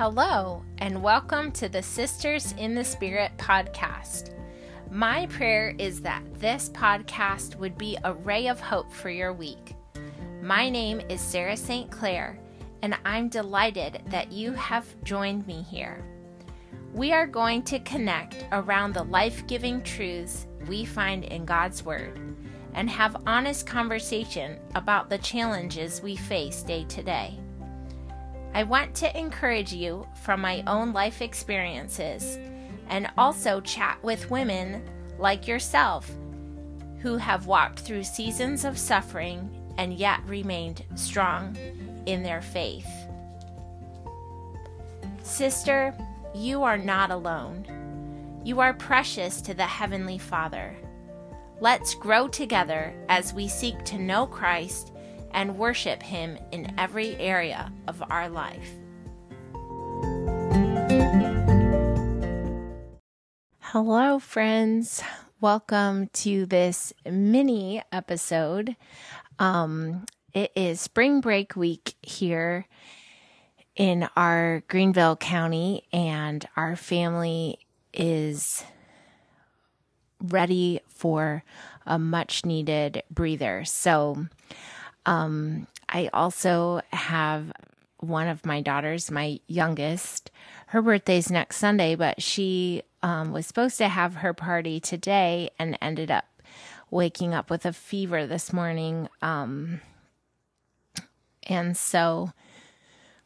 Hello, and welcome to the Sisters in the Spirit podcast. My prayer is that this podcast would be a ray of hope for your week. My name is Sarah St. Clair, and I'm delighted that you have joined me here. We are going to connect around the life giving truths we find in God's Word and have honest conversation about the challenges we face day to day. I want to encourage you from my own life experiences and also chat with women like yourself who have walked through seasons of suffering and yet remained strong in their faith. Sister, you are not alone. You are precious to the Heavenly Father. Let's grow together as we seek to know Christ and worship Him in every area of our life. Hello, friends. Welcome to this mini episode. Um, it is spring break week here in our Greenville County, and our family is ready for a much needed breather. So, um, I also have one of my daughters, my youngest. Her birthday's next Sunday, but she um, was supposed to have her party today and ended up waking up with a fever this morning. Um, and so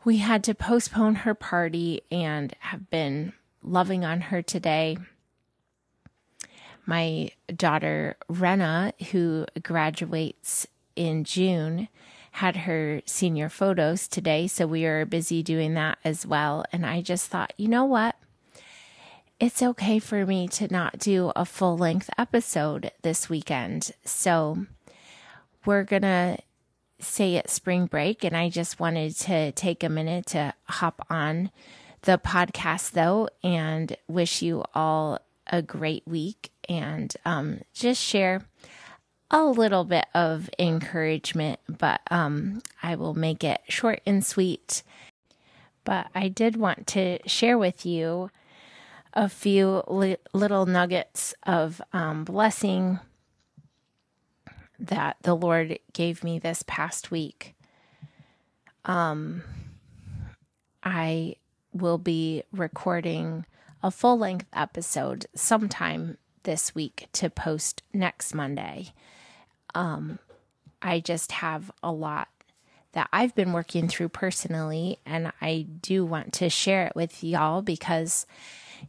we had to postpone her party and have been loving on her today. My daughter, Rena, who graduates in June had her senior photos today, so we are busy doing that as well. And I just thought, you know what? It's okay for me to not do a full length episode this weekend. So we're going to say it's spring break, and I just wanted to take a minute to hop on the podcast though and wish you all a great week and um, just share a little bit of encouragement, but um, I will make it short and sweet. But I did want to share with you a few li- little nuggets of um, blessing that the Lord gave me this past week. Um, I will be recording a full length episode sometime this week to post next Monday. Um, I just have a lot that I've been working through personally, and I do want to share it with y'all because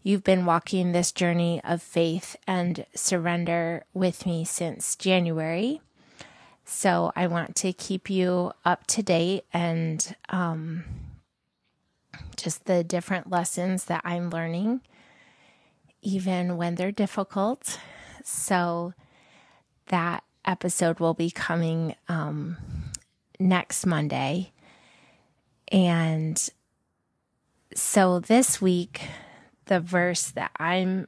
you've been walking this journey of faith and surrender with me since January. So I want to keep you up to date and um, just the different lessons that I'm learning, even when they're difficult. So that episode will be coming um, next Monday. And so this week, the verse that I'm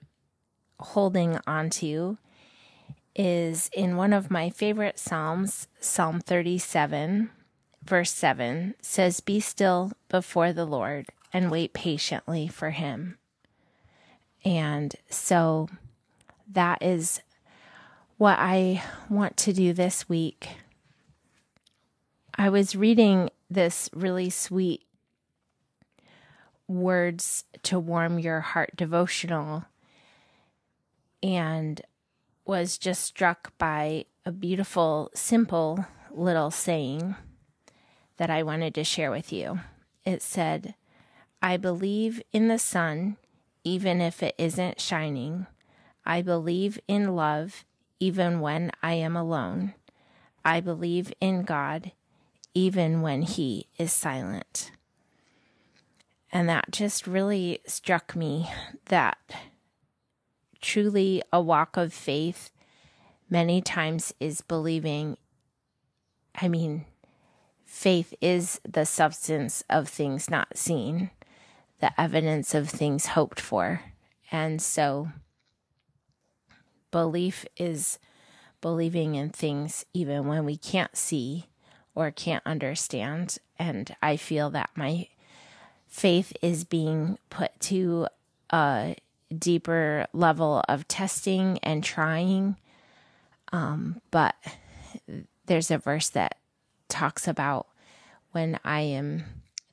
holding onto is in one of my favorite Psalms, Psalm 37, verse 7 says, Be still before the Lord and wait patiently for him. And so that is what I want to do this week. I was reading this really sweet words to warm your heart devotional and was just struck by a beautiful, simple little saying that I wanted to share with you. It said, I believe in the sun, even if it isn't shining. I believe in love, even when I am alone. I believe in God, even when He is silent. And that just really struck me that truly a walk of faith many times is believing. I mean, faith is the substance of things not seen, the evidence of things hoped for. And so belief is believing in things even when we can't see or can't understand. And I feel that my faith is being put to a deeper level of testing and trying. Um, but there's a verse that talks about when I am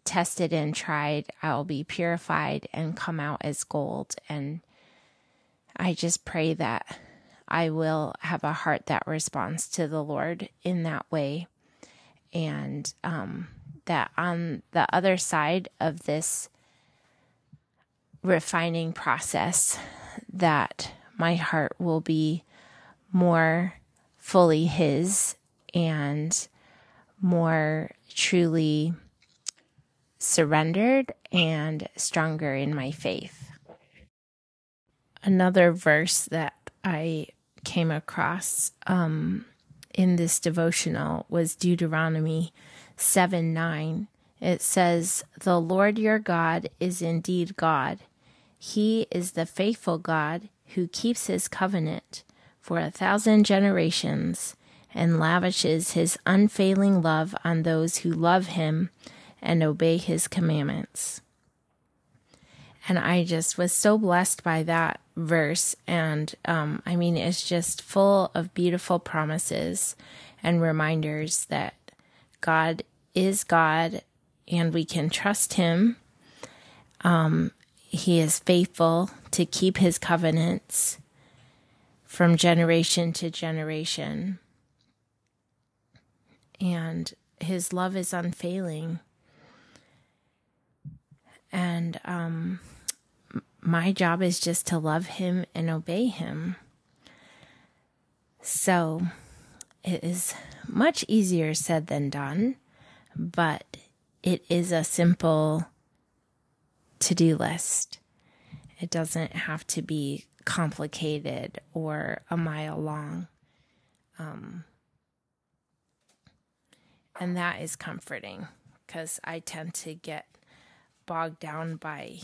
tested and tried, I'll be purified and come out as gold. And I just pray that I will have a heart that responds to the Lord in that way. And um, that on the other side of this refining process, that my heart will be more fully His and more truly surrendered and stronger in my faith. Another verse that I came across um, in this devotional was Deuteronomy 7 9. It says, The Lord your God is indeed God. He is the faithful God who keeps his covenant for a thousand generations and lavishes his unfailing love on those who love him and obey his commandments. And I just was so blessed by that verse. And um, I mean, it's just full of beautiful promises and reminders that God is God and we can trust him. Um, he is faithful to keep his covenants from generation to generation. And his love is unfailing. And um, my job is just to love him and obey him. So it is much easier said than done, but it is a simple to do list. It doesn't have to be complicated or a mile long. Um, and that is comforting because I tend to get bogged down by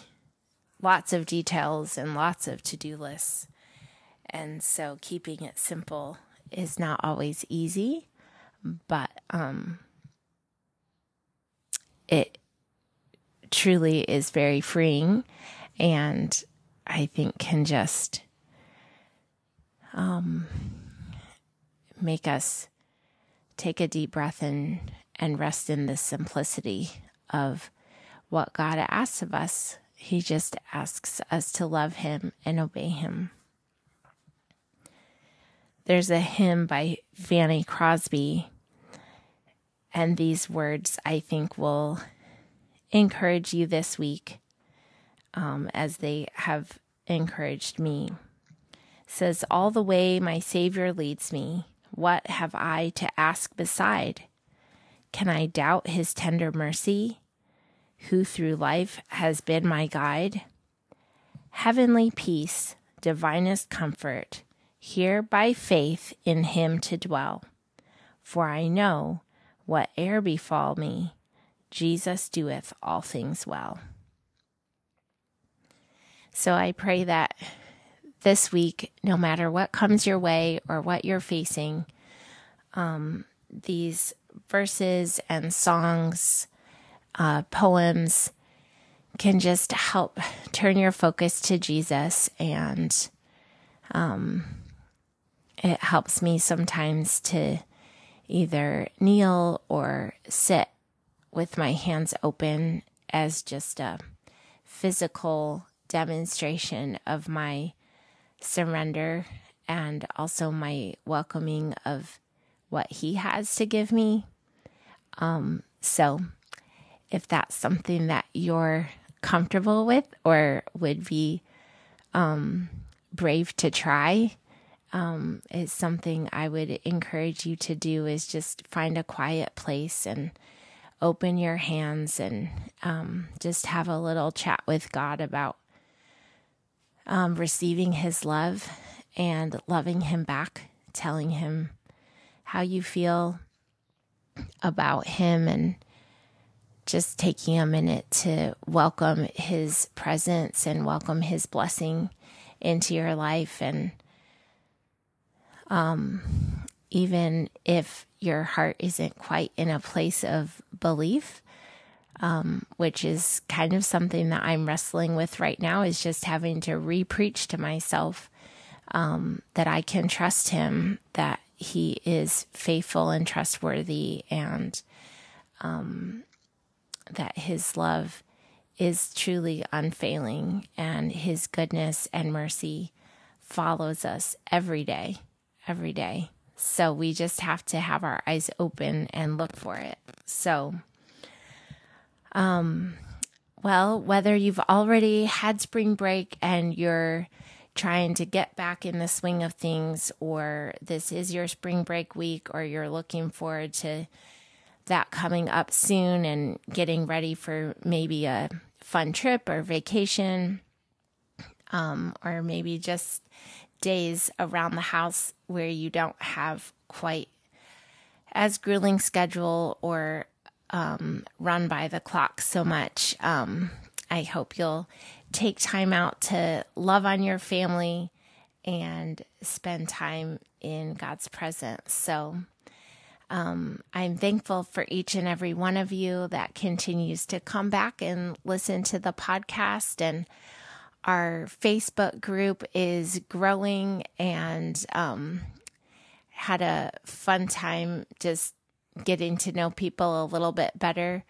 lots of details and lots of to do lists. And so keeping it simple is not always easy, but um, it truly is very freeing and I think can just um, make us take a deep breath and, and rest in the simplicity of what God asks of us. He just asks us to love Him and obey Him. There's a hymn by Fanny Crosby, and these words I think will encourage you this week um, as they have encouraged me. It says, All the way my Savior leads me, what have I to ask beside? Can I doubt his tender mercy? Who through life has been my guide. Heavenly peace, divinest comfort, here by faith in him to dwell. For I know, whate'er befall me, Jesus doeth all things well. So I pray that this week, no matter what comes your way or what you're facing, um, these verses and songs uh, poems can just help turn your focus to Jesus. And um, it helps me sometimes to either kneel or sit with my hands open as just a physical demonstration of my surrender and also my welcoming of what he has to give me. Um, so if that's something that you're comfortable with or would be um, brave to try, um, is something I would encourage you to do is just find a quiet place and open your hands and um, just have a little chat with God about um, receiving His love and loving Him back, telling Him how you feel about Him and just taking a minute to welcome his presence and welcome his blessing into your life. And um, even if your heart isn't quite in a place of belief, um, which is kind of something that I'm wrestling with right now, is just having to re preach to myself um, that I can trust Him, that He is faithful and trustworthy, and um, that His love is truly unfailing, and His goodness and mercy follows us every day, every day. So we just have to have our eyes open and look for it. So, um, well, whether you've already had spring break and you're trying to get back in the swing of things, or this is your spring break week, or you're looking forward to that coming up soon and getting ready for maybe a fun trip or vacation, um, or maybe just days around the house where you don't have quite as grueling schedule or um, run by the clock so much. Um, I hope you'll take time out to love on your family and spend time in God's presence. So, um, I'm thankful for each and every one of you that continues to come back and listen to the podcast. And our Facebook group is growing and um, had a fun time just getting to know people a little bit better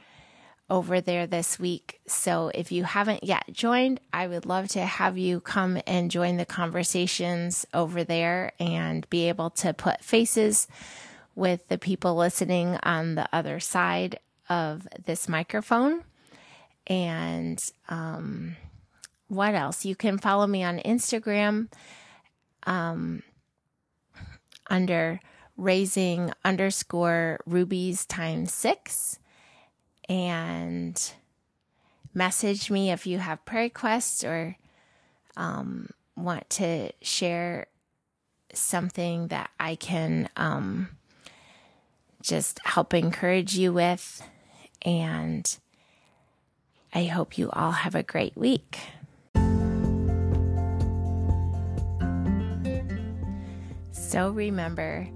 over there this week. So if you haven't yet joined, I would love to have you come and join the conversations over there and be able to put faces with the people listening on the other side of this microphone. And um, what else? You can follow me on Instagram um, under raising underscore rubies times six and message me if you have prayer requests or um, want to share something that I can um, just help encourage you with. And I hope you all have a great week. So remember,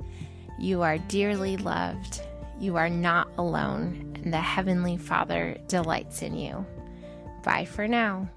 you are dearly loved. You are not alone, and the Heavenly Father delights in you. Bye for now.